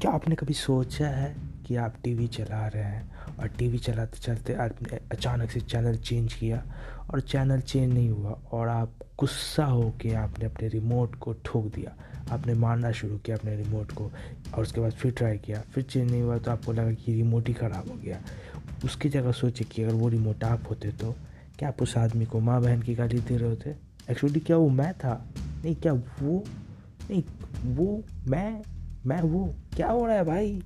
क्या आपने कभी सोचा है कि आप टीवी चला रहे हैं और टीवी चलाते चलाते आपने अचानक से चैनल चेंज किया और चैनल चेंज नहीं हुआ और आप गुस्सा हो के आपने अपने रिमोट को ठोक दिया? आपने मारना शुरू किया अपने रिमोट को और उसके बाद फिर ट्राई किया, फिर चेंज नहीं हुआ तो आपको लगा कि रिमोट ही ख़राब हो गया। उसकी जगह सोचे कि अगर वो रिमोट आप होते तो क्या आप उस आदमी को माँ बहन की गाली दे रहे होते? एक्चुअली क्या वो मैं था? नहीं, क्या वो? नहीं, वो मैं मैं वो क्या हो रहा है भाई?